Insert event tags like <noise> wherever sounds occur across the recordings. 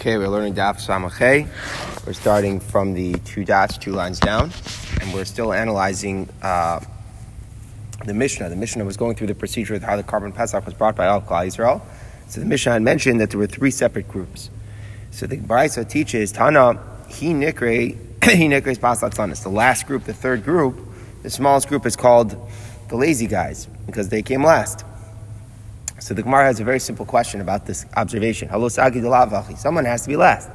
Okay, we're learning Daf Samachay. We're starting from the two dots, two lines down, and we're still analyzing uh, the Mishnah. The Mishnah was going through the procedure of how the korban Pesach was brought by Al Klal Yisrael. So the Mishnah had mentioned that there were three separate groups. So the Brisa teaches Tana he nikre <clears throat> he nikre's pasatzanis. The last group, the third group, the smallest group is called the lazy guys because they came last. So the Gemara has a very simple question about this observation. Someone has to be last.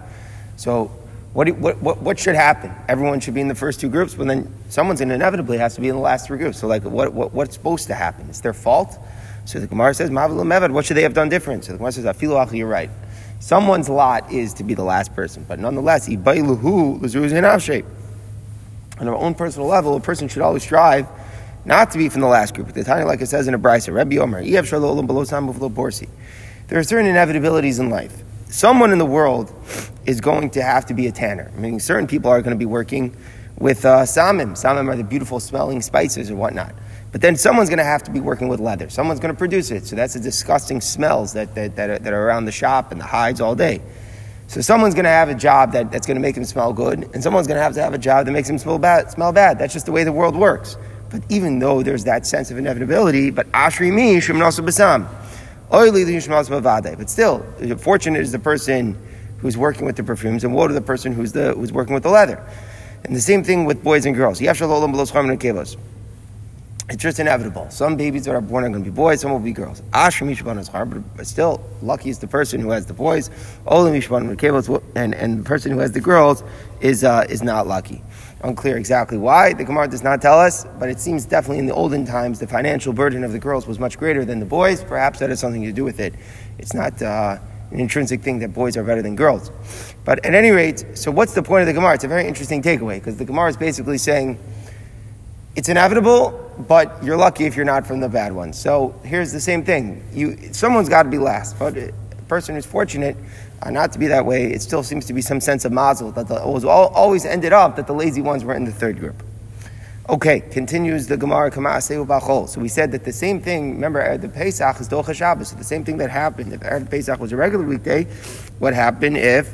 So what, what, what, what, should happen? Everyone should be in the first two groups, but then someone's inevitably has to be in the last three groups. So like what, what, what's supposed to happen? It's their fault? So the Gemara says, what should they have done different? So the Gemara says, Afilu you're right. Someone's lot is to be the last person, but nonetheless, ibailuhu shape. on our own personal level, a person should always strive not to be from the last group. The Tanya, like it says in a brisa, Rabbi Omer, Yev Shalom below Samuflo Borsi. there are certain inevitabilities in life. Someone in the world is going to have to be a tanner. I mean, certain people are going to be working with uh, samim. Samim are the beautiful smelling spices or whatnot. But then someone's going to have to be working with leather. Someone's going to produce it. So that's the disgusting smells that, that, that, are, that are around the shop and the hides all day. So someone's going to have a job that, that's going to make him smell good, and someone's going to have to have a job that makes him smell bad. Smell bad. That's just the way the world works. But even though there's that sense of inevitability, but ashri mi also basam. But still, fortunate is the person who's working with the perfumes, and woe to the person who's, the, who's working with the leather. And the same thing with boys and girls. It's just inevitable. Some babies that are born are going to be boys, some will be girls. But still, lucky is the person who has the boys. And, and the person who has the girls is, uh, is not lucky. Unclear exactly why. The Gemara does not tell us, but it seems definitely in the olden times the financial burden of the girls was much greater than the boys. Perhaps that has something to do with it. It's not uh, an intrinsic thing that boys are better than girls. But at any rate, so what's the point of the Gemara? It's a very interesting takeaway because the Gemara is basically saying it's inevitable, but you're lucky if you're not from the bad ones. So here's the same thing. You, someone's got to be last, but a person who's fortunate not to be that way, it still seems to be some sense of mazel that the, it was all, always ended up that the lazy ones were in the third group. Okay, continues the Gemara Kamaseu Bachol. So we said that the same thing, remember, the Pesach is Docha Shabbos. So the same thing that happened if Pesach was a regular weekday, what happened if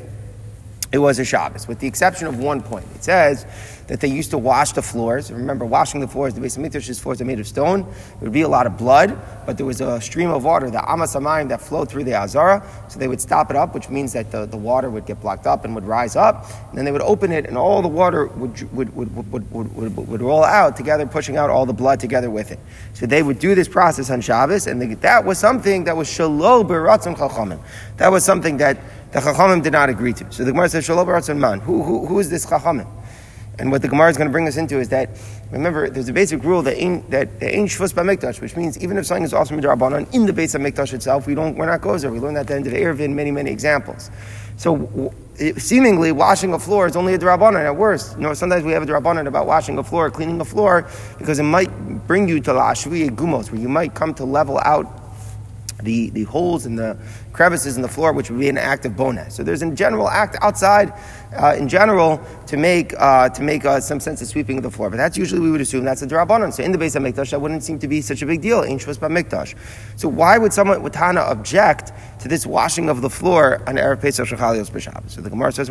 it was a Shabbos, with the exception of one point. It says that they used to wash the floors. Remember, washing the floors, the base of Mikdash's floors are made of stone. There would be a lot of blood, but there was a stream of water, the Amasamayim, that flowed through the Azara. So they would stop it up, which means that the, the water would get blocked up and would rise up. And then they would open it, and all the water would, would, would, would, would, would, would roll out together, pushing out all the blood together with it. So they would do this process on Shabbos, and they, that was something that was Shalom Beratzim Chachamim. That was something that the Chachamim did not agree to. So the Gemara says, Shalom Beratzim Man. Who, who, who is this Chachamim? And what the Gemara is going to bring us into is that, remember, there's a basic rule that ain't, that ain't shvus b'mikdash, which means even if something is also midrabanan in the base of mikdash itself, we don't, we're not gozer. We learned that at the end of the Eruvin, many, many examples. So seemingly, washing a floor is only a drabanan at worst. You know, sometimes we have a drabanan about washing a floor, cleaning a floor, because it might bring you to la gumos, where you might come to level out the, the holes and the crevices in the floor, which would be an act of boneh. So there's a general act outside, uh, in general, to make uh, to make uh, some sense of sweeping of the floor. But that's usually we would assume that's a drabanan. So in the base of mikdash, that wouldn't seem to be such a big deal. Ain't shvus mikdash. So why would someone with Tana object to this washing of the floor on erev pesach shachalios b'shabbos? So the Gemara says,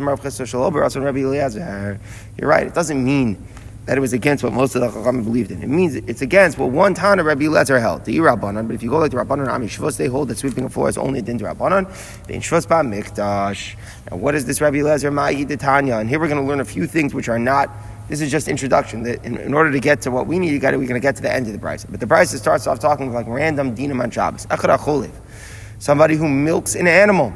"You're right. It doesn't mean." That it was against what most of the Chachamim believed in. It means it's against what one Tana Rabbi Lezer held, the Rabbanon. But if you go like the Rabbanon Ami Shvos, they hold that sweeping a floor is only din Rabbanon. The Shvos Ba Mikdash. Now, what is this Rabbi Lezer Ma'i Tanya? And here we're going to learn a few things which are not. This is just introduction. That in, in, order to get to what we need, you got we're going to get to the end of the price. But the price starts off talking like random dinam on Shabbos. Somebody who milks an animal.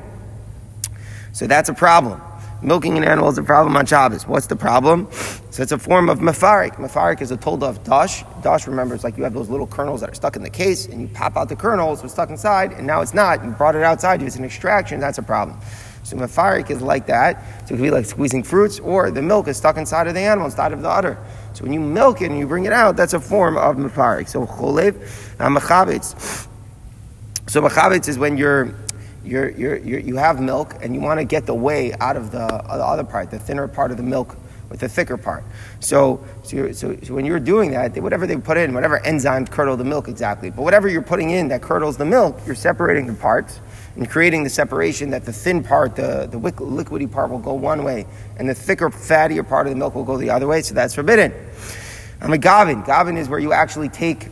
So that's a problem milking an animal is a problem on Shabbos. What's the problem? So it's a form of mafarik. Mafarik is a told of dash. Dash, remember, like you have those little kernels that are stuck in the case, and you pop out the kernels, it's stuck inside, and now it's not. You brought it outside, it's an extraction, that's a problem. So mafarik is like that. So it could be like squeezing fruits, or the milk is stuck inside of the animal, inside of the udder. So when you milk it and you bring it out, that's a form of mafarik. So cholev, uh, machabitz. So machabitz is when you're you're, you're, you're, you have milk and you want to get the whey out of the, uh, the, other part, the thinner part of the milk with the thicker part. So, so, so, so, when you're doing that, whatever they put in, whatever enzymes curdle the milk exactly, but whatever you're putting in that curdles the milk, you're separating the parts and creating the separation that the thin part, the, the liquidy part will go one way, and the thicker, fattier part of the milk will go the other way, so that's forbidden. I'm a gavin. Gavin is where you actually take,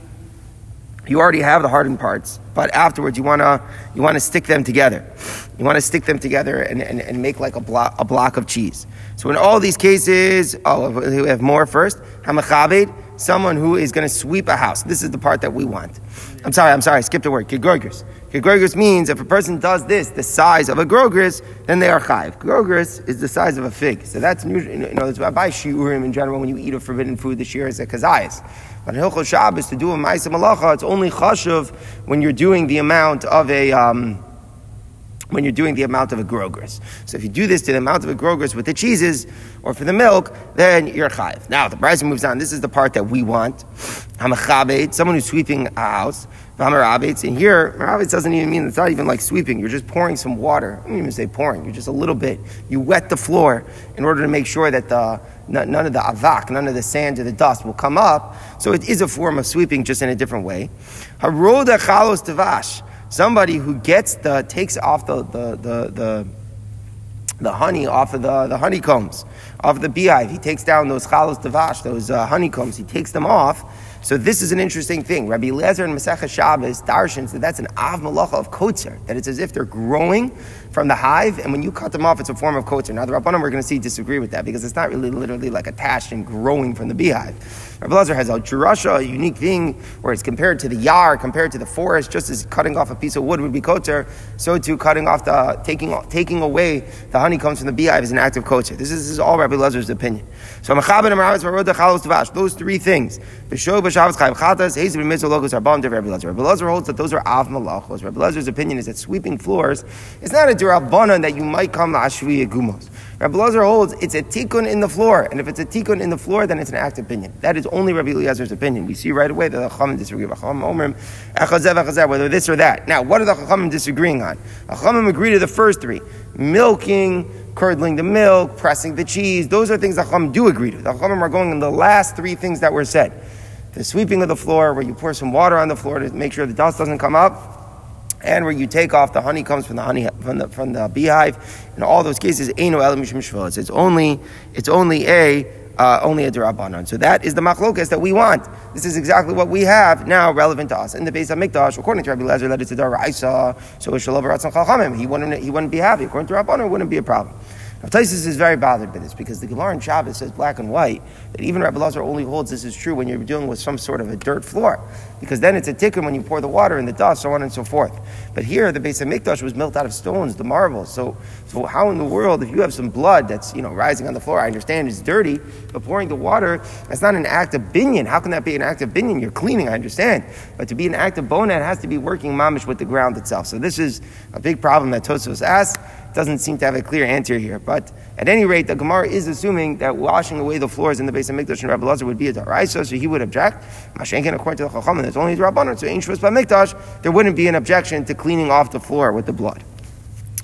you already have the hardened parts, but afterwards you wanna, you wanna stick them together. You wanna stick them together and, and, and make like a block, a block of cheese. So in all these cases, oh, we have more first. Hamachabed, someone who is going to sweep a house. This is the part that we want. I'm sorry, I'm sorry, I skipped word. Gegorgris. Gegorgris means if a person does this, the size of a grogris, then they are chayiv. Grogris is the size of a fig. So that's, you know, by shiurim in general, when you eat a forbidden food, the shiur is a kazayas. In Hilchot Shabbos, to do a ma'isa malacha, it's only chashuv when you're doing the amount of a, um, when you're doing the amount of a grogris. So if you do this to the amount of a grogris with the cheeses or for the milk, then you're chayiv. Now the Bryson moves on. This is the part that we want. Hamachabed, someone who's sweeping a house. Hamarabetz, and here, Marabetz doesn't even mean, it's not even like sweeping. You're just pouring some water. I don't even say pouring. You're just a little bit. You wet the floor in order to make sure that the, none of the avak, none of the sand or the dust will come up. So it is a form of sweeping, just in a different way. Haroda chalos tavash somebody who gets the takes off the the the, the, the honey off of the, the honeycombs, off of the beehive. He takes down those chalos devash, those uh, honeycombs. He takes them off. So this is an interesting thing. Rabbi Lezer and Masechah Shabbos darshan said that's an av malacha of kotzer, that it's as if they're growing from the hive, and when you cut them off, it's a form of kotzer. Now the Rabbanim we're going to see disagree with that because it's not really literally like attached and growing from the beehive. Rabbi Lazar has a churasha, a unique thing where it's compared to the yar, compared to the forest, just as cutting off a piece of wood would be kotzer, so too cutting off the, taking, taking away the honey comes from the beehive is an act of kotzer. This is, this is all Rabbi Lazar's opinion. So those three things. Rabbi Lazar holds that those are av malachos. Rabbi Lazar's opinion is that sweeping floors is not a derabbanan that you might come to ashvi gumos. Rabbi Lazar holds it's a tikkun in the floor, and if it's a tikkun in the floor, then it's an act of opinion. That is only Rabbi Eliezer's opinion. We see right away that the Chachamim disagree. Whether this or that. Now, what are the Chachamim disagreeing on? The Chachamim agree to the first three: milking, curdling the milk, pressing the cheese. Those are things the Chachamim do agree to. The Chachamim are going in the last three things that were said: the sweeping of the floor, where you pour some water on the floor to make sure the dust doesn't come up and where you take off the honey comes from the honey from the from the beehive. In all those cases, eino el mishum It's only it's only a uh, only a derabanan. So that is the machlokas that we want. This is exactly what we have now relevant to us. In the base of Mikdash, according to Rabbi Lezer, that it's a daraisa, so Shalom Chachamim. He wouldn't he wouldn't be happy. According to Rabbanan, it wouldn't be a problem. Now, Taisus is very bothered by this because the Gemara in Shabbos says black and white that even Rabbi Lazar only holds this is true when you're dealing with some sort of a dirt floor, because then it's a tikkun when you pour the water and the dust, so on and so forth. But here, the base of Mikdash was built out of stones, the marble. So, so how in the world, if you have some blood that's you know rising on the floor, I understand it's dirty, but pouring the water, that's not an act of binyan. How can that be an act of binyan? You're cleaning, I understand, but to be an act of bona, it has to be working mamish with the ground itself. So this is a big problem that Tosos asks doesn't seem to have a clear answer here. But at any rate, the Gemara is assuming that washing away the floors in the base of Mikdash and Rabbi Lazar would be a daraisa, so he would object. Mashenkin, according to the Chachamim, there's only Rabbanon, so ancient by Mikdash, there wouldn't be an objection to cleaning off the floor with the blood.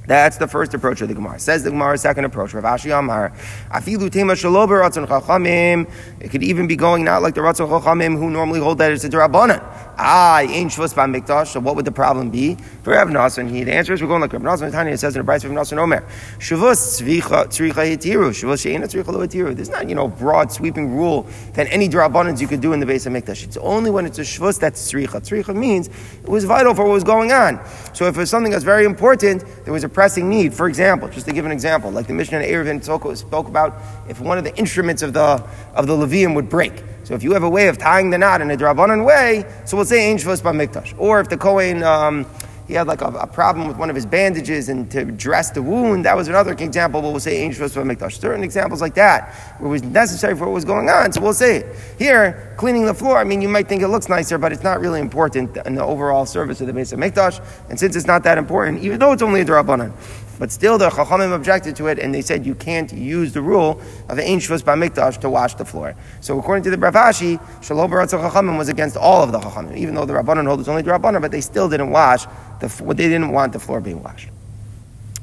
That's the first approach of the Gemara. Says the Gemara, second approach. Rav Ashi Amar, Afilu Tema Shalober Ratzon Chachamim. It could even be going out like the Ratzon Chachamim who normally hold that it's a Drabanan. Ah, ain't Shvus Ba Mikdash. So what would the problem be? For Rav Nassan, he answers, we're going like Rav Nassan. Tanya says in the Bryce of Nassan Omer, Shvus Tzricha Hitiru. Shvus Sheina Tzricha Lo Hitiru. There's not, you know, broad sweeping rule that any Drabanans you could do in the base of Mikdash. It's only when it's a Shvus that's Tzricha. Tzricha means it was vital for what was going on. So if it was something that's very important, there was a pressing need. For example, just to give an example, like the Mishnah in Eruvin spoke about if one of the instruments of the, of the Levium would break. So if you have a way of tying the knot in a Drabanan way, so we'll say Ein Shvus Mikdash. Or if the Kohen, um, he had like a, a, problem with one of his bandages and to dress the wound, that was another example, but we'll say Ein Shvus Mikdash. Certain examples like that, where it was necessary for what was going on, so we'll say it. Here, cleaning the floor, I mean, you might think it looks nicer, but it's not really important in the overall service of the base of Mikdash. And since it's not that important, even though it's only a Drabanan, but still, the Chachamim objected to it, and they said you can't use the rule of Ein Shvus Bamikdash to wash the floor. So according to the Rav Ashi, Shalom Baratz Chachamim was against all of the Chachamim, even though the Rabbanon hold it's only the Rabbanon, but they still didn't wash the they didn't want the floor being washed.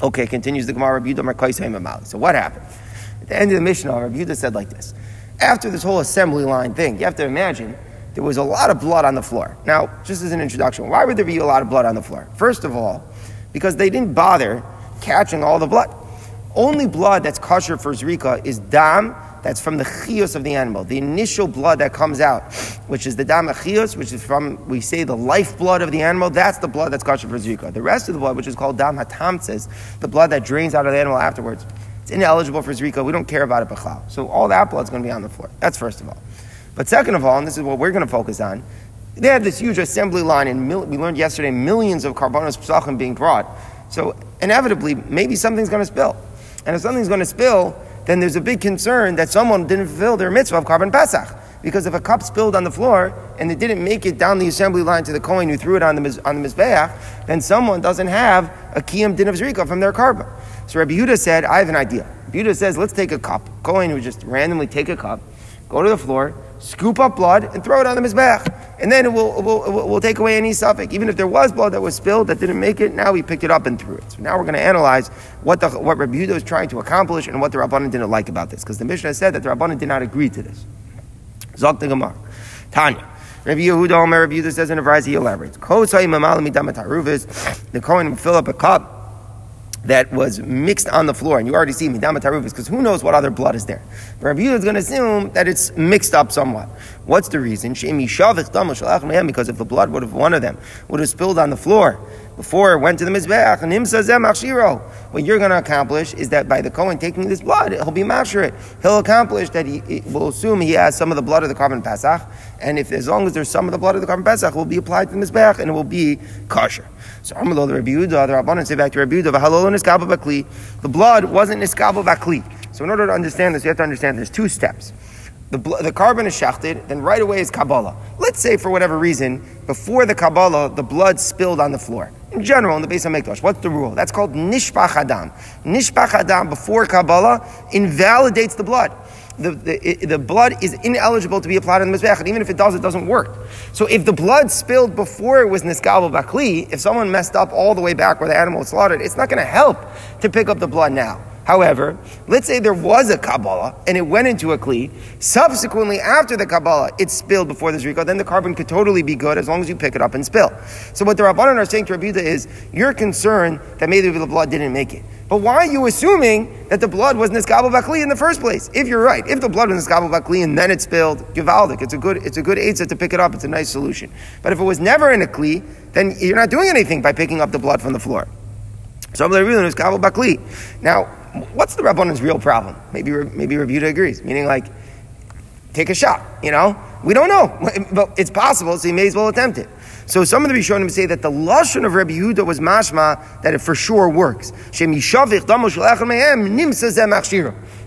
Okay, continues the Gemara. Rabbi So what happened? At the end of the Mishnah, Rabbi Yudah said like this: After this whole assembly line thing, you have to imagine there was a lot of blood on the floor. Now, just as an introduction, why would there be a lot of blood on the floor? First of all because they didn't bother catching all the blood. Only blood that's kosher for zrika is dam that's from the chios of the animal, the initial blood that comes out, which is the dam chios, which is from, we say, the lifeblood of the animal. That's the blood that's kosher for zrika. The rest of the blood, which is called dam hatamtzes, the blood that drains out of the animal afterwards, it's ineligible for zrika. We don't care about it b'chal. So all that blood's going to be on the floor. That's first of all. But second of all, and this is what we're going to focus on, they had this huge assembly line, and mil- we learned yesterday millions of karbonos psachim being brought. So inevitably, maybe something's going to spill. And if something's going to spill, then there's a big concern that someone didn't fulfill their mitzvah of korban pesach. Because if a cup spilled on the floor and it didn't make it down the assembly line to the Kohen who threw it on the, on the Mizbeach, then someone doesn't have a Kiyam Din of Zrika from their korban. So Rabbi Yehuda said, I have an idea. Yehuda says, let's take a cup. Kohen would just randomly take a cup, go to the floor, scoop up blood, and throw it on the Mizbeach. And then will, will, it will, will take away any suffix. Even if there was blood that was spilled that didn't make it, now we picked it up and threw it. So now we're going to analyze what, the, what Rabbi Yehuda was trying to accomplish and what the Rabbanan didn't like about this. Because the Mishnah said that the Rabbanan did not agree to this. Zok the Gemara. Tanya. Rabbi Yehuda Omer, Rabbi Yehuda says in a variety, he elaborates. The Kohen would fill up a cup that was mixed on the floor, and you already see midama tarufis, because who knows what other blood is there. But Rabbi Yehuda is going to assume that it's mixed up somewhat. What's the reason? Because if the blood would have one of them would have spilled on the floor before it went to the mizbeach, and him says what you're going to accomplish is that by the Kohen taking this blood, he'll be masher He'll accomplish that he, will assume he has some of the blood of the korban pesach, and if as long as there's some of the blood of the korban pesach, will be applied to the mizbeach and it will be kosher. So Amalol the Rabbi Yehuda, the Rabbanan say back to Rabbi Yehuda, bakli. The blood wasn't niskabo bakli. So in order to understand this, you have to understand there's two steps. The, the korban is shachted, then right away is Kabbalah. Let's say for whatever reason, before the Kabbalah, the blood spilled on the floor. In general, in the base of Mikdash, what's the rule? That's called Nishpach Adam. Nishpach Adam before Kabbalah invalidates the blood. The, the, the, blood is ineligible to be applied on the Mizbeach, and even if it does, it doesn't work. So if the blood spilled before it was Niskabel Bakli, if someone messed up all the way back where the animal was slaughtered, it's not going to help to pick up the blood now. However, let's say there was a Kabbalah and it went into a Kli. Subsequently, after the Kabbalah, it spilled before the Zrika, then the korban could totally be good as long as you pick it up and spill. So what the Rabbanan are saying to Rabbi is, you're concerned that maybe the blood didn't make it. But why are you assuming that the blood was Niskabel Bakli in the first place? If you're right, if the blood was Niskabel Bakli and then it spilled, Givaldik, it's a good, it's a good Eitzah to pick it up, it's a nice solution. But if it was never in a Kli, then you're not doing anything by picking up the blood from the floor. So I'm like, really, niskabel Bakli. Now, what's the Rabbanan's real problem? Maybe maybe Rebuta agrees, meaning like, take a shot. You know, we don't know, <laughs> but it's possible, so you may as well attempt it. So some of the Rishonim say that the lashon of Rabbi Yehuda was mashma that it for sure works. Shem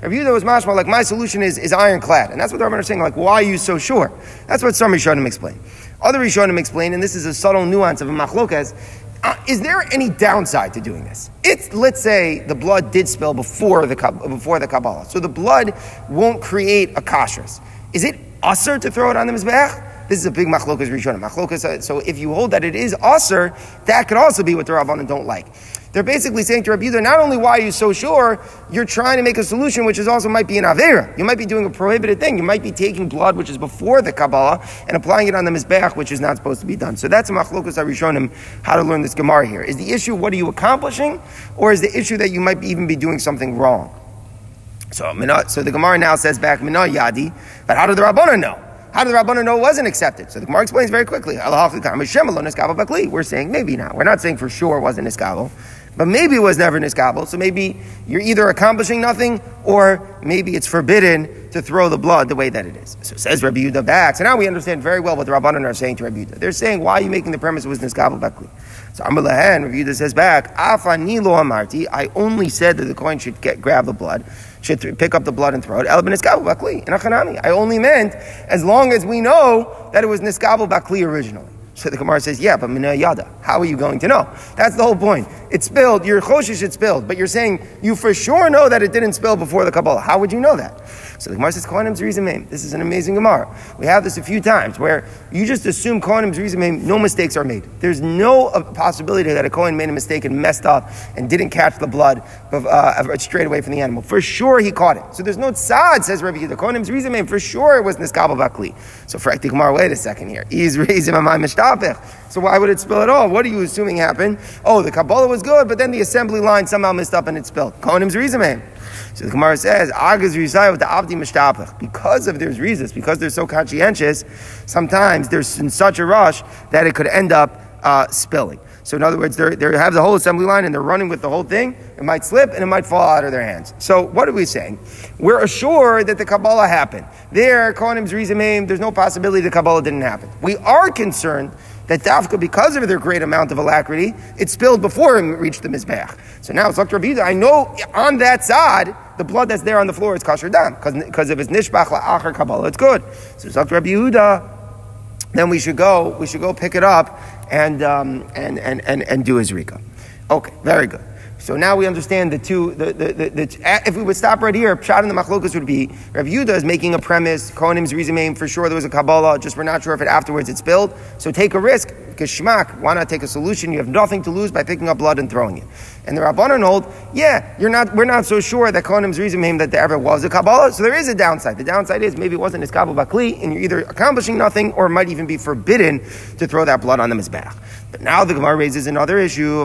Rabbi Yehuda was mashma like my solution is, is ironclad, and that's what the Rabbanim are saying. Like, why are you so sure? That's what some Rishonim explain. Other Rishonim explain, and this is a subtle nuance of a machlokas, uh, is there any downside to doing this? It's let's say the blood did spill before the before the Kabbalah, so the blood won't create a kashrus. Is it usher to throw it on the mizbeach? This is a big machlokas rishonim. Machlokas. Uh, so if you hold that it is usher, that could also be what the rabbanon don't like. They're basically saying to Rabbi Yehuda, not only why are you so sure, you're trying to make a solution which is also might be an Avera. You might be doing a prohibited thing. You might be taking blood which is before the Kabbalah and applying it on the Mizbeach, which is not supposed to be done. So that's a machlokas Arishonim, how to learn this Gemara here. Is the issue what are you accomplishing, or is the issue that you might even be doing something wrong? So, so the Gemara now says back, Mina Yadi, but how did the Rabbana know? How did the Rabbanon know it wasn't accepted? So the Gemara explains very quickly. We're saying maybe not. We're not saying for sure it wasn't Niskabel. But maybe it was never niskabel. So maybe you're either accomplishing nothing or maybe it's forbidden to throw the blood the way that it is. So it says Rabbi Yehuda back. So now we understand very well what the Rabbanan are saying to Rabbi Yehuda. They're saying, why are you making the premise was niskabel bakli? So Amalahan, Rabbi Yehuda says back, Afani lo amarti, I only said that the coin should get, grab the blood, should th- pick up the blood and throw it. El niskabel bakli, in. I only meant as long as we know that it was niskabel bakli originally. So the Gemara says, yeah, but mina yada. How are you going to know? That's the whole point. It spilled. Your choshish it spilled, but you're saying you for sure know that it didn't spill before the Kabbalah. How would you know that? So the Gemara says, Kohanim's Rizamim. This is an amazing Gemara. We have this a few times where you just assume Kohanim's Rizamim, no mistakes are made. There's no uh, possibility that a Kohen made a mistake and messed up and didn't catch the blood uh, straight away from the animal. For sure he caught it. So there's no tzad, says Rabbi Yehuda. Kohanim's Rizamim, for sure it was Niskabal Bakli. So for the Gemara, wait a second here. He's raising my So why would it spill at all? What are you assuming happened? Oh, the Kabbalah was good, but then the assembly line somehow messed up and it spilled. Kohanim's reason, So the Gemara says, Agaz with the Avdi Mishtapach. Because of their reasons, because they're so conscientious, sometimes they're in such a rush that it could end up uh, spilling. So in other words, they they have the whole assembly line and they're running with the whole thing. It might slip and it might fall out of their hands. So what are we saying? We're assured that the Kabbalah happened. There, Kohanim's reason, there's no possibility the Kabbalah didn't happen. We are concerned that Dafka, because of their great amount of alacrity, it spilled before it reached the Mizbeach. So now it's Rabbi I know on that side, the blood that's there on the floor is kosher dam, because if it's nishbach la'achar Kabbalah, it's good. So it's like Yehuda, then we should go, we should go pick it up and, um, and, and, and, and do a zrika. Okay, very good. So now we understand the two. The, the, the, the if we would stop right here, pshat in the machlokas would be Rav Yudah is making a premise. Kohanim's reasoning for sure there was a kabbalah. Just we're not sure if it afterwards it's spilled. So take a risk. Kishmak, why not take a solution? You have nothing to lose by picking up blood and throwing it. And the Rabbanon hold, yeah, you're not. We're not so sure that Kohanim's reasoning him that there ever was a kabbalah. So there is a downside. The downside is maybe it wasn't his kabbalah bakli, and you're either accomplishing nothing or it might even be forbidden to throw that blood on the mizbeach. But now the Gemara raises another issue.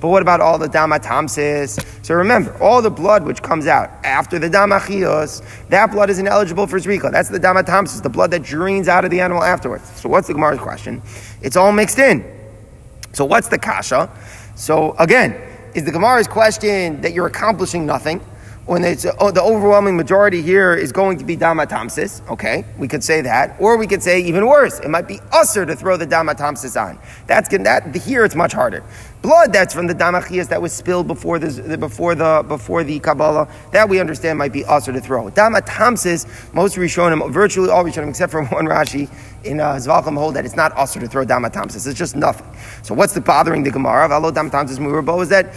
But what about all the damatamsis? So remember, all the blood which comes out after the damachios, that blood is ineligible for zrika. That's the damatamsis, the blood that drains out of the animal afterwards. So what's the Gemara's question? It's all mixed in. So what's the kasha? So again, is the Gemara's question that you're accomplishing nothing? When it's oh, the overwhelming majority here is going to be damatamsis, okay, we could say that, or we could say even worse, it might be usser to throw the damatamsis on. That's that here it's much harder. Blood that's from the damachias that was spilled before the before the before the kabbalah that we understand might be usser to throw. Damatamsis, most Rishonim, virtually all Rishonim except for <laughs> one Rashi in uh, Zvachim hold that it's not usser to throw damatamsis. It's just nothing. So what's the bothering the Gemara? Valo damatamsis murabo is that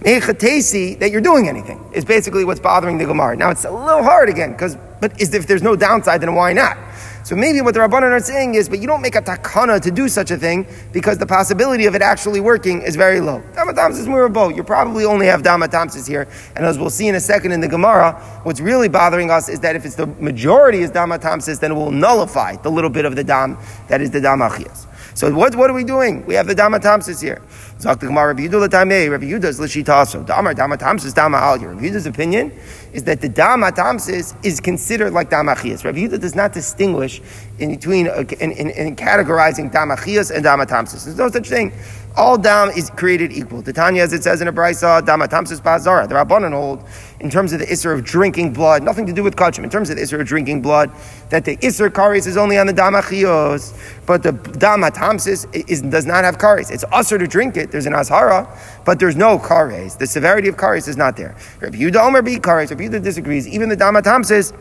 that you're doing anything is basically what's bothering the Gemara. Now it's a little hard again, because but if there's no downside, then why not? So maybe what the Rabbanan are saying is, but you don't make a takana to do such a thing because the possibility of it actually working is very low. Damatamsis murabo. You probably only have damatamsis here, and as we'll see in a second in the Gemara, what's really bothering us is that if it's the majority is damatamsis, then it will nullify the little bit of the dam that is the damachias. So what, what are we doing? We have the damatamsis here. Zak the Gemara, Rabbi Yehuda l'tamei, Rabbi Yehuda's l'shitaso. Damar damatamsis dama al Rabbi Yehuda's opinion is that the Dama Tamsis is considered like damachias. Rabbi Yehuda does not distinguish in between, uh, in, in, in categorizing damachias and Dama Tamsis. There's no such thing. All dam is created equal. The Tanya, as it says in a brisa, damatamsis bazara. The Rabbanon hold in terms of the isser of drinking blood, nothing to do with kachim. In terms of the isser of drinking blood, that the isser karis is only on the damachios, but the damatamsis is, does not have karis. It's usher to drink it. There's an azhara, but there's no kares. The severity of kares is not there. Rabbi Yudah Omer be kares. Rabbi Yudah disagrees. Even the damatamsis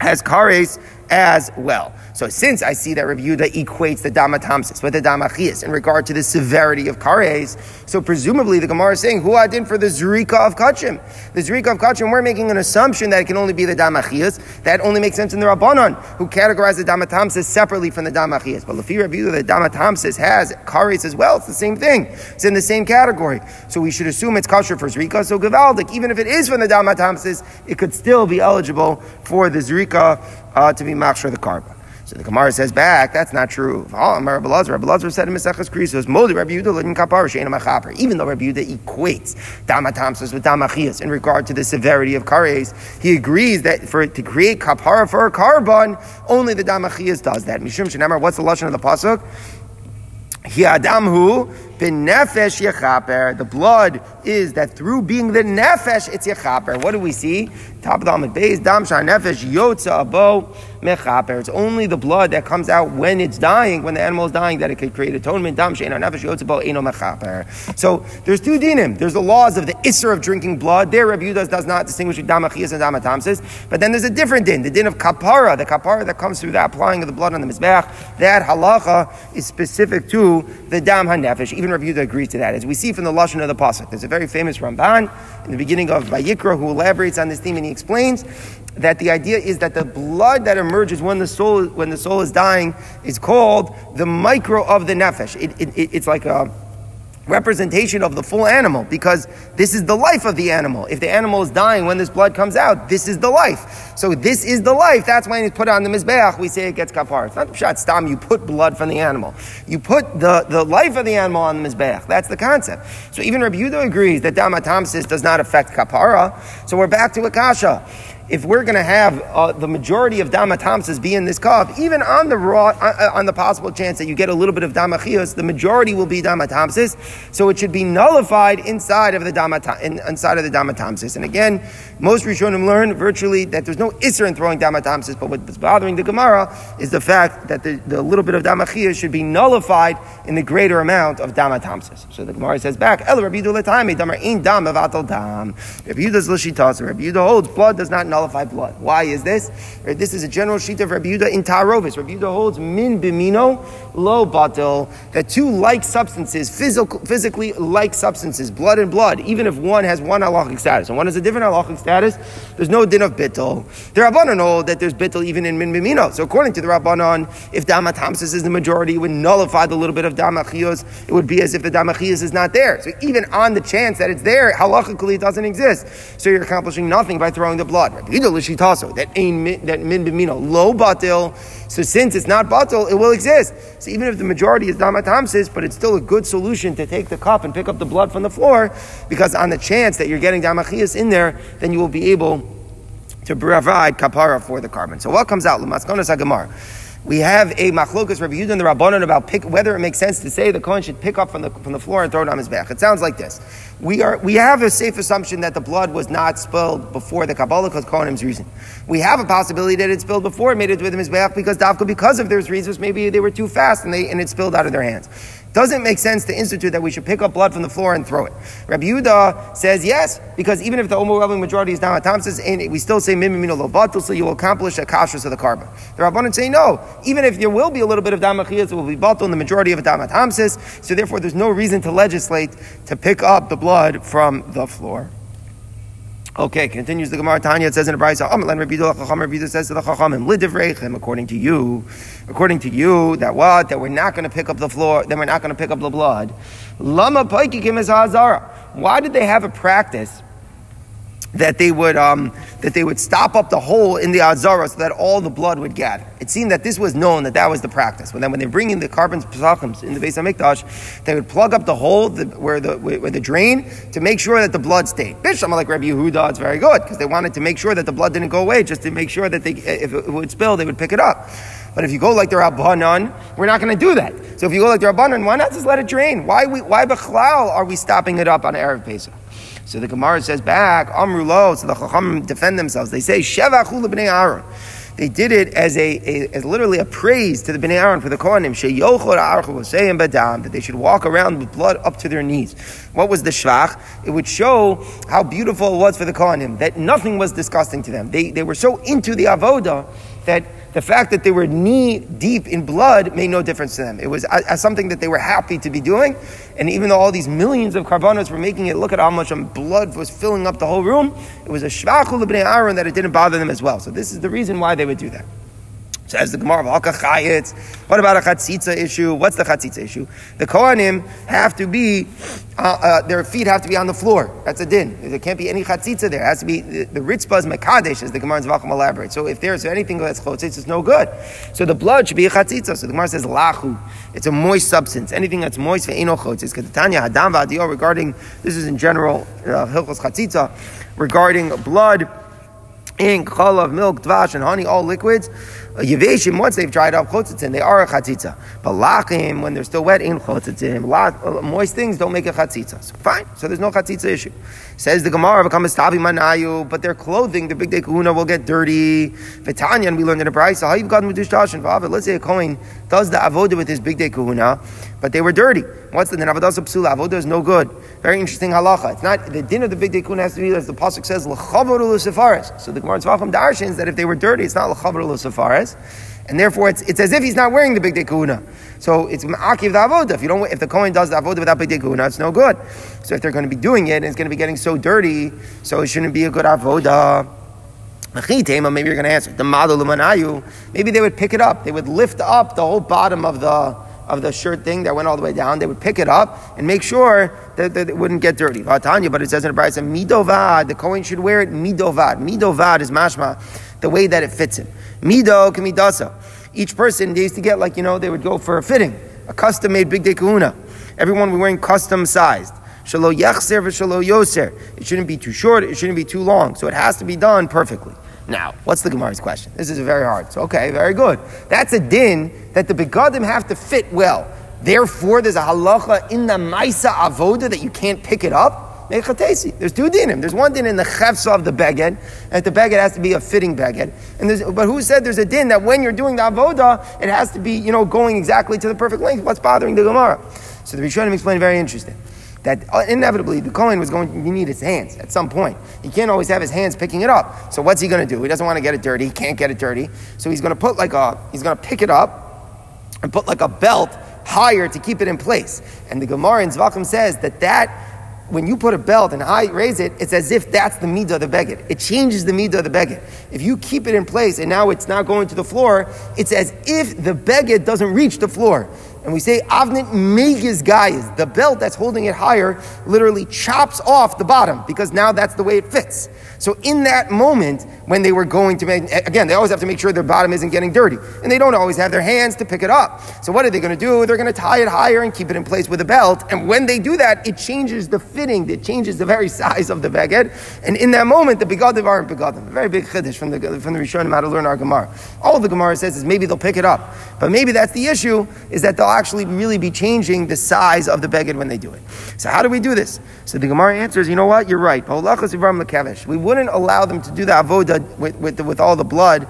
has kares as well. So since I see that Rabbi Yehuda equates the damatamsis with the damachias in regard to the severity of kares, so presumably the Gemara is saying, who adin for the zrika of kachim? The zrika of kachim, we're making an assumption that it can only be the damachias. That only makes sense in the Rabbanon, who categorize the damatamsis separately from the damachias. But Lafi Rabbi Yehuda, the damatamsis has kares as well. It's the same thing. It's in the same category. So we should assume it's kosher for zrika. So gavaldik, even if it is from the damatamsis, it could still be eligible for the zrika uh, to be machshir the karba. So the Gemara says back, that's not true. Rabbi Lazar said in Mesechus Krisos, Modi Rabbi Yehuda ledin kapar she'ena machaper. Even though Rabbi Yehuda equates damatamsas with damachias in regard to the severity of kares, he agrees that for to create kapara for a korban, only the damachias does that. Mishum shenamar, what's the lashon of the pasuk? Hi adamhu bin yechaper. The blood is that through being the nefesh, it's yechaper. What do we see? Top of the Amid shar nefesh yotza abo mechaper. It's only the blood that comes out when it's dying, when the animal is dying, that it could create atonement. Dam shar nefesh yotza abo eno mechaper. So there's two dinim. There's the laws of the isser of drinking blood. There, Rabbi Yudas does not distinguish between damachias and damatamsis. But then there's a different din, the din of kapara, the kapara that comes through the applying of the blood on the mizbeach. That halacha is specific to the dam hanefesh. Even Rabbi Yudah agrees to that. As we see from the lashon of the pasuk, there's a very famous Ramban in the beginning of Vayikra who elaborates on this theme, and he explains that the idea is that the blood that emerges when the soul when the soul is dying is called the micro of the nefesh. It, it, it, it's like a representation of the full animal because this is the life of the animal. If the animal is dying when this blood comes out, this is the life. So this is the life. That's when it's put on the mizbeach. We say it gets kapar. It's not pshat stam. You put blood from the animal. You put the, the life of the animal on the mizbeach. That's the concept. So even Rabbi Yehuda agrees that damatamsis does not affect kapara. So we're back to akasha if we're going to have uh, the majority of damatamsis be in this cup, even on the raw, uh, uh, on the possible chance that you get a little bit of Dama damachios, the majority will be damatamsis. So it should be nullified inside of the damatam, inside of the damatamsis. And again, most Rishonim learn virtually that there's no isser in throwing damatamsis, but what's bothering the Gemara is the fact that the, the little bit of Dama damachios should be nullified in the greater amount of damatamsis. So the Gemara says back, El Rabbi Yehuda damar ein dam. Rabbi Yehuda's l'shitas. Rabbi Yehuda holds blood does not blood. Why is this? This is a general sheet of Rabbi Yehuda in Tarovis. Rabbi Yehuda holds min bimino lo batil that two like substances, physical, physically like substances, blood and blood, even if one has one halachic status and one has a different halachic status, there's no din of bittul. The Rabbanon know that there's bittul even in min bimino. So according to the Rabbanon, if damatamsis is the majority, it would nullify the little bit of Dama damachios. It would be as if the Dama damachios is not there. So even on the chance that it's there, halachically it doesn't exist. So you're accomplishing nothing by throwing the blood. That ain't that min b'mino low batil. So since it's not batil, it will exist. So even if the majority is damatamsis, but it's still a good solution to take the cup and pick up the blood from the floor, because on the chance that you're getting damachias in there, then you will be able to provide kapara for the korban. So what comes out? We have a machlokas Rabbi Yehuda and the Rabbanon about pick, whether it makes sense to say the Kohen should pick up from the, from the floor and throw it on his back. It sounds like this. We, are, we have a safe assumption that the blood was not spilled before the Kabbalah Kohenim's reason. We have a possibility that it spilled before it made it with his back because Davka, because of their reasons, maybe they were too fast and, they, and it spilled out of their hands. Doesn't make sense to institute that we should pick up blood from the floor and throw it. Rabbi Yehuda says yes, because even if the overwhelming majority is damatamsis, and we still say mimimino lo so you will accomplish a kashrus of the korban. The Rabbanon say no. Even if there will be a little bit of damachias, it will be batul in the majority of damatamsis. So therefore, there's no reason to legislate to pick up the blood from the floor. Okay, continues the Gemara Tanya. It says in the Brisa, oh, Rabbi says to the Chachamim, according to you, according to you, that what? That we're not going to pick up the floor, then we're not going to pick up the blood. Lama Paikikim is Hazara. Why did they have a practice that they would um, that they would stop up the hole in the azara so that all the blood would gather. It seemed that this was known that that was the practice. When then when they bring in the korban pesachims in the base of mikdash, they would plug up the hole the, where the where the drain to make sure that the blood stayed. Bishlam like Rabbi Yehuda, it's very good because they wanted to make sure that the blood didn't go away, just to make sure that they if it would spill, they would pick it up. But if you go like the Rabbanon, we're not going to do that. So if you go like the Rabbanon, why not just let it drain? Why we, why bechlal are we stopping it up on Erev Pesach? So the Gemara says back, Amrulo, so the Chacham defend themselves. They say, Shevachul b'nei Aaron. They did it as a, a, as literally a praise to the Bnei Aaron for the Kohanim. Sheyochor archu badam that they should walk around with blood up to their knees. What was the shvach? It would show how beautiful it was for the Kohanim. That nothing was disgusting to them. They, they were so into the avoda that the fact that they were knee deep in blood made no difference to them. It was as uh, something that they were happy to be doing. And even though all these millions of carbonates were making it look at how much blood was filling up the whole room, it was a shvachul b'nei Aaron that it didn't bother them as well. So this is the reason why they would do that. Says the Gemara of Chayitz. What about a chatzitza issue? What's the chatzitza issue? The Kohanim have to be, uh, uh, their feet have to be on the floor. That's a din. There can't be any chatzitza there. It has to be, the, the ritzpah is mekadesh, as the Gemara in Zvachim elaborates. So if there's anything that's chotzitz, it's no good. So the blood should be a chatzitza. So the Gemara says lahu. It's a moist substance. Anything that's moist for eno chotzitz. Ketanya hadam v'adio regarding, this is in general, uh, hilchos chatzitza, regarding blood, ink, chalav, milk, dvash, and honey, all liquids. Yeveshim, once they've dried up chotzitzin, they are a chatzitza. But lachim, when they're still wet, in chotzitzin. Uh, moist things don't make a chatzitza. So fine. So there's no chatzitza issue. Says the Gemara, tavi manayu, but their clothing, the bigdei kehuna, will get dirty. Vitanya, and we learned in the Brisa, how you've gotten mudush and Let's say a coin does the avoda with his bigdei kehuna, but they were dirty. What's the din? Avodah psula. Avodah is no good. Very interesting halacha. It's not the din of the bigdei kehuna has to be as the pasuk says l'chavaru l'sefaris. So the Gemara Tzvachim darshins that if they were dirty, it's not l'chavaru l'sefaris. And therefore, it's, it's as if he's not wearing the bigdei kehuna. So it's ma'akiv the avoda. If you don't, if the kohen does the avoda without bigdei kehuna, it's no good. So if they're going to be doing it and it's going to be getting so dirty, so it shouldn't be a good avoda. Maybe you're going to answer the. Maybe they would pick it up. They would lift up the whole bottom of the of the shirt thing that went all the way down. They would pick it up and make sure that, that it wouldn't get dirty. Tanya, but it says in the Brisa, midovad, the Kohen should wear it midovad. Midovad is mashma, the way that it fits him. Mido kamidasa. Each person, they used to get like, you know, they would go for a fitting, a custom made bigdei kehuna. Everyone was wearing custom sized. Shalo yachser v'shalo yoser. It shouldn't be too short, it shouldn't be too long. So it has to be done perfectly. Now, what's the Gemara's question? This is very hard. So, okay, very good. That's a din that the begadim have to fit well. Therefore, there's a halacha in the Maisa Avoda that you can't pick it up. There's two dinim. There's one din in the chefsa of the beged, that the beged has to be a fitting beged. And but who said there's a din that when you're doing the avoda, it has to be, you know, going exactly to the perfect length? What's bothering the Gemara? So the Rishonim explain very interesting that uh, inevitably the Kohen was going to need his hands at some point. He can't always have his hands picking it up. So what's he going to do? He doesn't want to get it dirty. He can't get it dirty. So he's going to put like a, he's going to pick it up and put like a belt higher to keep it in place. And the Gemara in Zvachim says that that when you put a belt and I raise it, it's as if that's the midah of the beged. It changes the midah of the beged. If you keep it in place and now it's not going to the floor, it's as if the beged doesn't reach the floor. And we say avnit megiz guyas, the belt that's holding it higher literally chops off the bottom because now that's the way it fits. So in that moment, when they were going to make, again, they always have to make sure their bottom isn't getting dirty. And they don't always have their hands to pick it up. So what are they going to do? They're going to tie it higher and keep it in place with a belt. And when they do that, it changes the fitting, it changes the very <laughs> size of the beged. And in that moment, the begadim aren't begadim. A very big chiddush from the, from the Rishonim how to learn our Gemara. All the Gemara says is maybe they'll pick it up. But maybe that's the issue, is that they'll actually really be changing the size of the beged when they do it. So how do we do this? So the Gemara answers, you know what? You're right. We wouldn't allow them to do the avodah with, with, with all the blood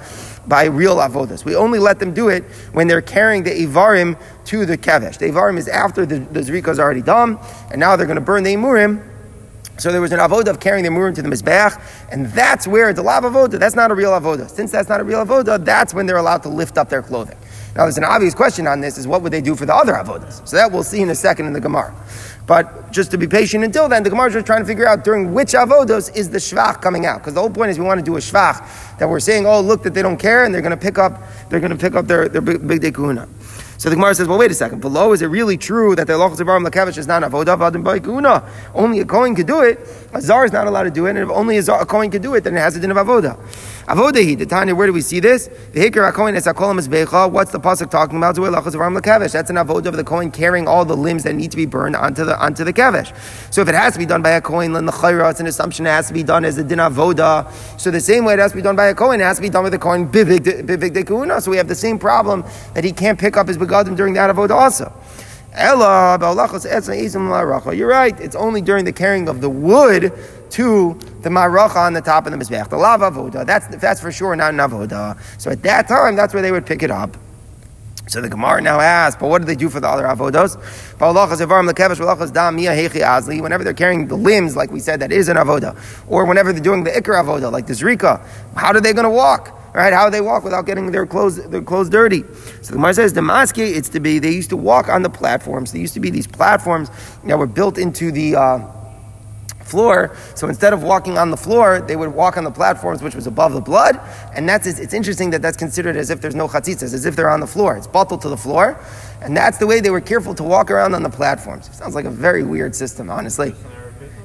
by real avodas. We only let them do it when they're carrying the ivarim to the kavesh. The ivarim is after the, the zrika is already done, and now they're going to burn the imurim. So there was an avodah of carrying the imurim to the mizbeach, and that's where the lav avodah. That's not a real avodah. Since that's not a real avodah, that's when they're allowed to lift up their clothing. Now, there's an obvious question on this: is what would they do for the other avodas? So that we'll see in a second in the Gemara. But just to be patient until then, the Gemara is trying to figure out during which avodos is the shvach coming out. Because the whole point is we want to do a shvach that we're saying, oh, look that they don't care, and they're going to pick up, they're going to pick up their, their big, bigdei kehuna. So the Gemara says, well, wait a second. Below, is it really true that the Loch Zavarim Lakevish is not an avodah vadim kahuna? Only a Kohen could do it. A Zar is not allowed to do it, and if only a, zar, a could do it, then it has a din of avodah. Avodahi, the Tanya, where do we see this? The is. What's the Pasuk talking about? That's an avodah of the Kohen carrying all the limbs that need to be burned onto the onto the Kavesh. So if it has to be done by a Kohen, then the Chayra, it's an assumption it has to be done as a din avodah. So the same way it has to be done by a Kohen, it has to be done with a Bivig De Kahuna. So we have the same problem that he can't pick up his begadim during that avodah also. You're right. It's only during the carrying of the wood to the maracha on the top of the mizbeach, the lava avoda. That's that's for sure not an avoda. So at that time, that's where they would pick it up. So the Gemara now asks, but what do they do for the other avodos? Whenever they're carrying the limbs, like we said, that is an avoda. Or whenever they're doing the ikar avoda, like the zrika, how are they going to walk? Right? How do they walk without getting their clothes their clothes dirty? So the Gemara says the maske, it's to be they used to walk on the platforms. There used to be these platforms that were built into the uh, floor. So instead of walking on the floor, they would walk on the platforms, which was above the blood. And that's it's interesting that that's considered as if there's no chatzitzas, as if they're on the floor. It's bottled to the floor, and that's the way they were careful to walk around on the platforms. It sounds like a very weird system, honestly.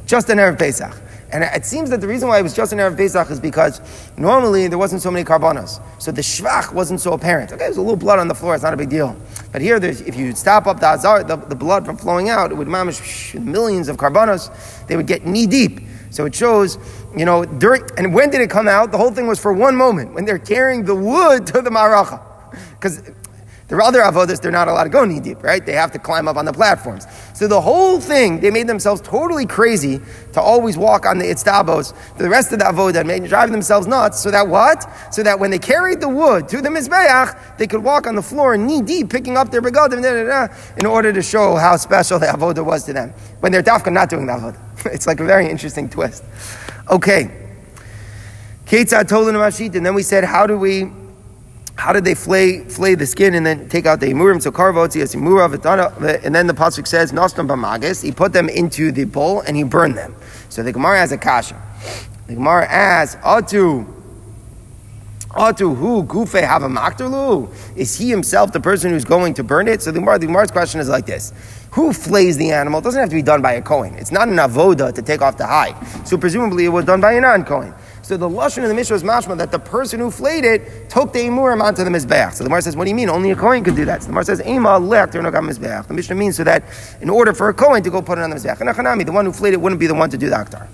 Just an Erev Pesach. And it seems that the reason why it was just an Erev Pesach is because normally there wasn't so many karbanos. So the shvach wasn't so apparent. Okay, there's a little blood on the floor, it's not a big deal. But here, if you stop up the azar, the, the blood from flowing out, it would mamish millions of karbanos, they would get knee deep. So it shows, you know, during, and when did it come out? The whole thing was for one moment, when they're carrying the wood to the maracha. Because there are other avodas, they're not allowed to go knee deep, right? They have to climb up on the platforms. So the whole thing, they made themselves totally crazy to always walk on the itztabos. The rest of the avodah made drive themselves nuts. So that what? So that when they carried the wood to the mizbeach, they could walk on the floor knee deep, picking up their begadim, in order to show how special the avodah was to them. When they're dafka not doing the avodah. <laughs> It's like a very interesting twist. Okay. Ketzad told mashita, and then we said, how do we how did they flay, flay the skin and then take out the imurim? So karvotzi as imura and then the pasuk says nostam b'magis. He put them into the bowl and he burned them. So the Gemara has a kasha. The Gemara asks, atu Atu who gufe have a? Is he himself the person who's going to burn it? So the Gemara, the Gemara's question is like this: Who flays the animal? It doesn't have to be done by a Kohen. It's not an avoda to take off the hide. So presumably it was done by a non-Kohen. So the lashon of the Mishnah is mashma that the person who flayed it took the imurim onto the mizbeach. So the Gemara says, what do you mean? Only a kohen could do that. So the Gemara says, ema lech mizbeach. The Mishnah means so that in order for a kohen to go put it on the mizbeach, and the one who flayed it wouldn't be the one to do the aktar.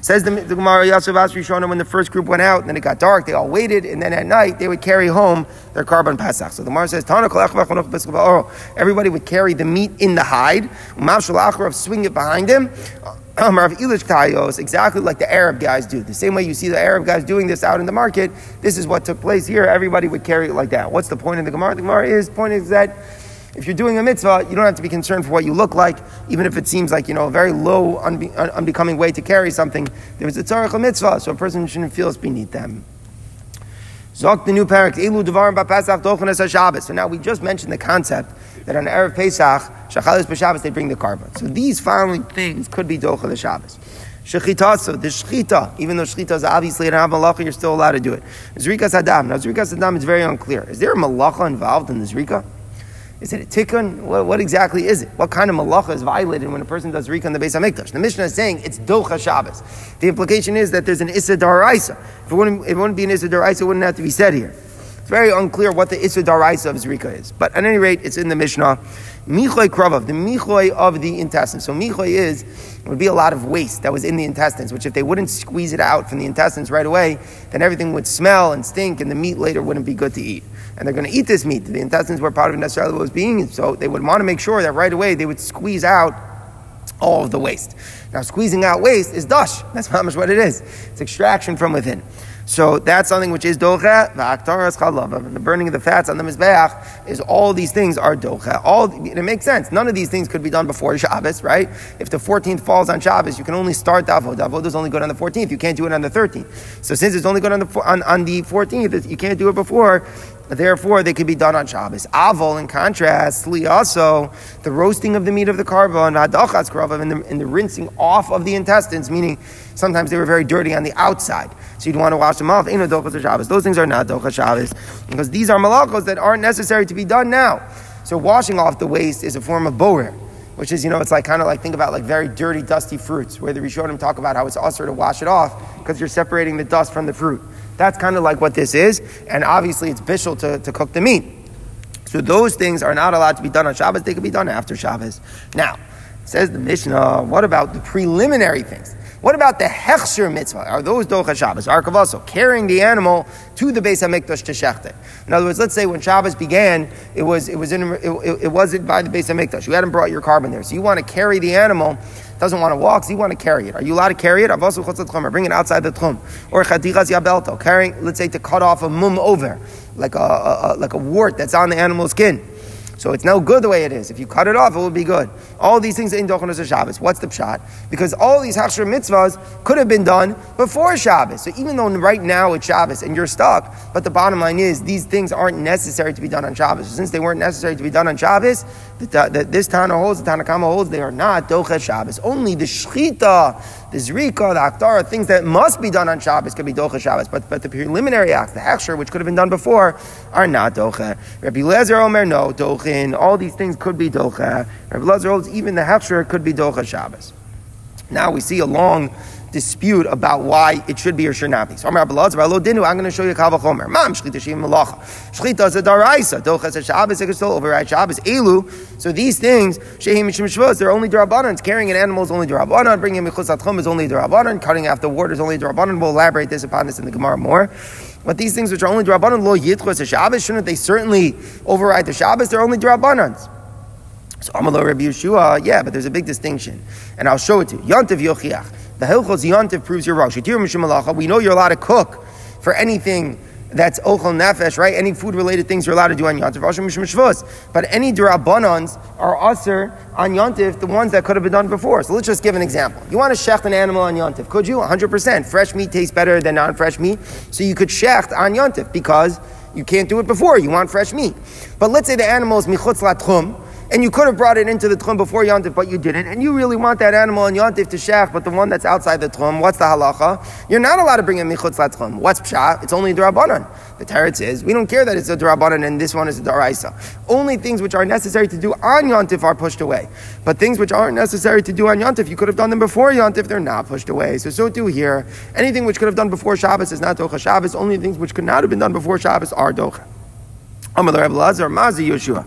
Says the, the Gemara Yasuf Asri when the first group went out and then it got dark, they all waited, and then at night they would carry home their korban pasach. So the Gemara says, everybody would carry the meat in the hide, swing it behind him. Um, exactly like the Arab guys do. The same way you see the Arab guys doing this out in the market, this is what took place here. Everybody would carry it like that. What's the point of the Gemara? The Gemara is point is that if you're doing a mitzvah, you don't have to be concerned for what you look like, even if it seems like, you know, a very low, unbe- unbecoming way to carry something. There's a tzarech mitzvah, so a person shouldn't feel it's beneath them. Zok the new parak, Elu Devarim Bapasach Dochanes Shabbos. So now we just mentioned the concept that on Erev Pesach, Shachalis B'Shabbos, they bring the korban. So these following things could be Docha the Shabbos. Shechita, so the shechita, even though shechita is obviously an malacha, you're still allowed to do it. Zrikas Adam. Now, Zrikas Adam is very unclear. Is there a malacha involved in the Zrika? Is it a tikkun? What, what, exactly is it? What kind of malacha is violated when a person does rika in the Beis Hamikdash? The Mishnah is saying it's docha Shabbos. The implication is that there's an issa daraisa. If it wouldn't, if it wouldn't be an issa daraisa, it wouldn't have to be said here. It's very unclear what the issa daraisa of zrika is. But at any rate, it's in the Mishnah. Michoy kravav, the michoy of the intestines. So michoy is, would be a lot of waste that was in the intestines, which if they wouldn't squeeze it out from the intestines right away, then everything would smell and stink and the meat later wouldn't be good to eat and they're going to eat this meat. The intestines were part of necessarily what was being, so they would want to make sure that right away they would squeeze out all of the waste. Now, squeezing out waste is dash. That's <laughs> not much what it is. It's extraction from within. So that's something which is docha, v'aktaras chalav. And the burning of the fats on the mizbeach is all these things are docha. All it makes sense. None of these things could be done before Shabbos, right? If the 14th falls on Shabbos, you can only start the avod. Avod is only good on the 14th. You can't do it on the 13th. So since it's only good on the on, on the 14th, you can't do it before. Therefore, they could be done on Shabbos. Avol, in contrast, li also the roasting of the meat of the korban, and the, rinsing off of the intestines, meaning sometimes they were very dirty on the outside. So you'd want to wash them off. In adochas Shabbos. Those things are not docha Shabbos because these are malachos that aren't necessary to be done now. So washing off the waste is a form of borer, which is, you know, it's like kind of like think about like very dirty, dusty fruits, where the Rishonim talk about how it's also to wash it off because you're separating the dust from the fruit. That's kind of like what this is. And obviously, it's bishul to, to cook the meat. So those things are not allowed to be done on Shabbos. They can be done after Shabbos. Now, says the Mishnah, what about the preliminary things? What about the hechsher mitzvah? Are those docha Shabbos? Arkavaso, carrying the animal to the Beis Hamikdash to shechte. In other words, let's say when Shabbos began, it was it was in it, it, it wasn't by the Beis Hamikdash. You hadn't brought your korban there, so you want to carry the animal doesn't want to walk, so you want to carry it. Are you allowed to carry it? Bring it outside the tchum. Or chatichas yabelto, carrying, let's say, to cut off a mum over, like a, a, a, like a wart that's on the animal's skin. So it's no good the way it is. If you cut it off, it would be good. All these things in Dochanos Shabbos. What's the pshat? Because all these Hachshir mitzvahs could have been done before Shabbos. So even though right now it's Shabbos and you're stuck, but the bottom line is these things aren't necessary to be done on Shabbos. Since they weren't necessary to be done on Shabbos, the, this Tana holds, the Tanakama holds, they are not Docha Shabbos. Only the Shchita the Zrika, the Akdara, things that must be done on Shabbos can be Docha Shabbos, but, but the preliminary acts, the Hechsher, which could have been done before, are not Docha. Rabbi Lezer Omer, no, Dochin, all these things could be Docha. Rabbi Lezer holds even the Hechsher could be Docha Shabbos. Now we see a long dispute about why it should be or should not be. So I'm going to show you Kavachomer. Mam Shchita Shim Malacha. Shchita is a Daraisa. Dochas Shabbos, it can still override Shabbos. Elu. So these things, Shehim Mishim Shvos, they're only Darabanan. Carrying an animal is only Darabanan. Bringing Mechus Atchum is only Darabanan. Cutting off the wart is only Darabanan. We'll elaborate this upon this in the Gemara more. But these things which are only Darabanan, Lo Yitchos Shabbos, shouldn't they certainly override the Shabbos? They're only Darabanans. So Amalur Rabbi Yeshua, yeah, but there's a big distinction. And I'll show it to you. Yantiv Yochiach. The Hilchos Yantiv proves you're wrong. We know you're allowed to cook for anything that's ochel nefesh, right? Any food related things you're allowed to do on yontif. But any durabanans are usher on yontif, the ones that could have been done before. So let's just give an example. You want to shecht an animal on yontif? Could you? 100%. Fresh meat tastes better than non-fresh meat, so you could shecht on yontif because you can't do it before. You want fresh meat. But let's say the animal is michutz latchum and you could have brought it into the tchum before Yontif, but you didn't, and you really want that animal in Yontif to shech, but the one that's outside the tchum, what's the halacha? You're not allowed to bring it michutz tchum. What's pshat? It's only drabanan. The teretz is we don't care that it's a drabanan and this one is a daraisa. Only things which are necessary to do on Yontif are pushed away, but things which aren't necessary to do on Yontif, you could have done them before Yontif. They're not pushed away. So so too here. Anything which could have done before Shabbos is not docha Shabbos. Only things which could not have been done before Shabbos are docha. Amar Rebbe Lazar, Mazi Yeshua.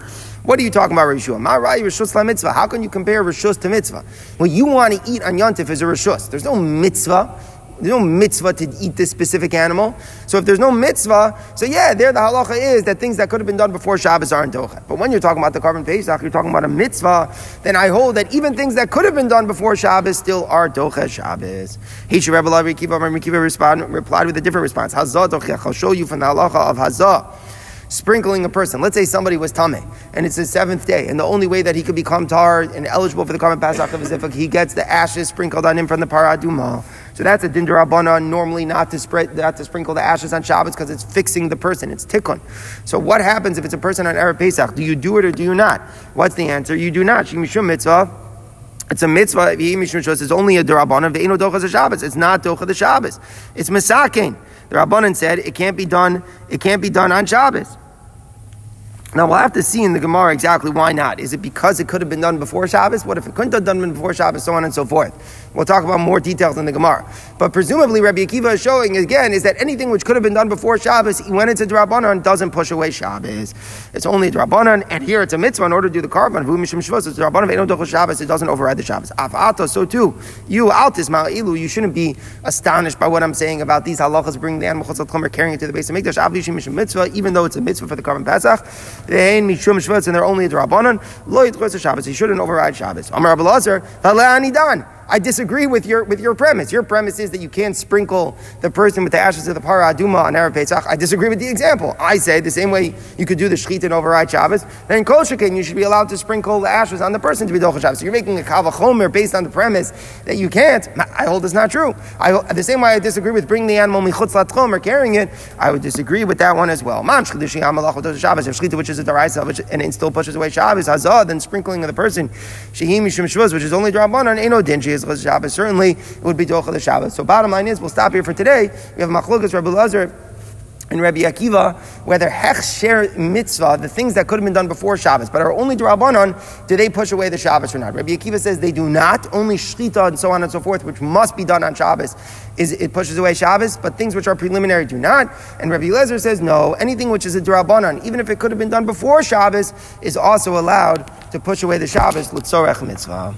What are you talking about, Rishua? Ma Rai Rishus La Mitzvah. How can you compare Rishus to Mitzvah? What you want to eat on Yontif is a Rishus. There's no Mitzvah. There's no mitzvah to eat this specific animal. So if there's no mitzvah, so yeah, there the halacha is that things that could have been done before Shabbos aren't docha. But when you're talking about the korban Pesach, you're talking about a mitzvah, then I hold that even things that could have been done before Shabbos still are docha Shabbos. He Rebbe Rikiva, Rikiva replied with a different response. Hazah dochech. I'll show you from the halacha of hazah sprinkling a person. Let's say somebody was tame, and it's his seventh day, and the only way that he could become tar and eligible for the korban Pesach is if he gets the ashes sprinkled on him from the para aduma. So that's a dindarabana, normally not to spread, not to sprinkle the ashes on Shabbos because it's fixing the person. It's tikkun. So what happens if it's a person on Erev Pesach? Do you do it or do you not? What's the answer? You do not. Shimishum mitzvah. It's a mitzvah. It's only a derabana. It's not docha the Shabbos. It's misakein. The Rabbanan said it can't be done. It can't be done on Shabbos. Now we'll have to see in the Gemara exactly why not. Is it because it could have been done before Shabbos? What if it couldn't have done before Shabbos? So on and so forth. We'll talk about more details in the Gemara. But presumably, Rabbi Akiva is showing again is that anything which could have been done before Shabbos, when it's a Drabanan, doesn't push away Shabbos. It's only a Drabanan, and here it's a mitzvah in order to do the Drabanan, Shabbos, it doesn't override the Shabbos. Afata, so too, you, Altis, Ma'ilu, you shouldn't be astonished by what I'm saying about these halachas bringing the animal chotzat carrying it to the Beis Hamikdash. mitzvah, even though it's a mitzvah for the korban Pesach, they ain't mishum shvetz, and they're only a Drabanan. Lo yitchos Shabbos, he shouldn't override Shabbos. Amar Abelazar, dan. I disagree with your with your premise. Your premise is that you can't sprinkle the person with the ashes of the para aduma on Erev Pesach. I disagree with the example. I say the same way you could do the shechit and override Shabbos. Then kol shekin, you should be allowed to sprinkle the ashes on the person to be dochel Shabbos. So you're making a kavachomer based on the premise that you can't. I hold it's not true. I, the same way I disagree with bringing the animal michutz latchom or carrying it. I would disagree with that one as well. Man shchidushi hamalach Shabbos. If shechita, which is a daraisa, which and it still pushes away Shabbos, hazah, then sprinkling of the person shehim mishum which is only drabanan, no dinji is Shabbos. Certainly, it would be docha the Shabbos. So, bottom line is, we'll stop here for today. We have machlokas Rabbi Lazar and Rabbi Akiva, whether hechsher mitzvah, the things that could have been done before Shabbos, but are only drabanan, do they push away the Shabbos or not? Rabbi Akiva says they do not. Only shchita and so on and so forth, which must be done on Shabbos, is it pushes away Shabbos, but things which are preliminary do not. And Rabbi Lezer says no. Anything which is a drabanan, even if it could have been done before Shabbos, is also allowed to push away the Shabbos l'tzorech mitzvah.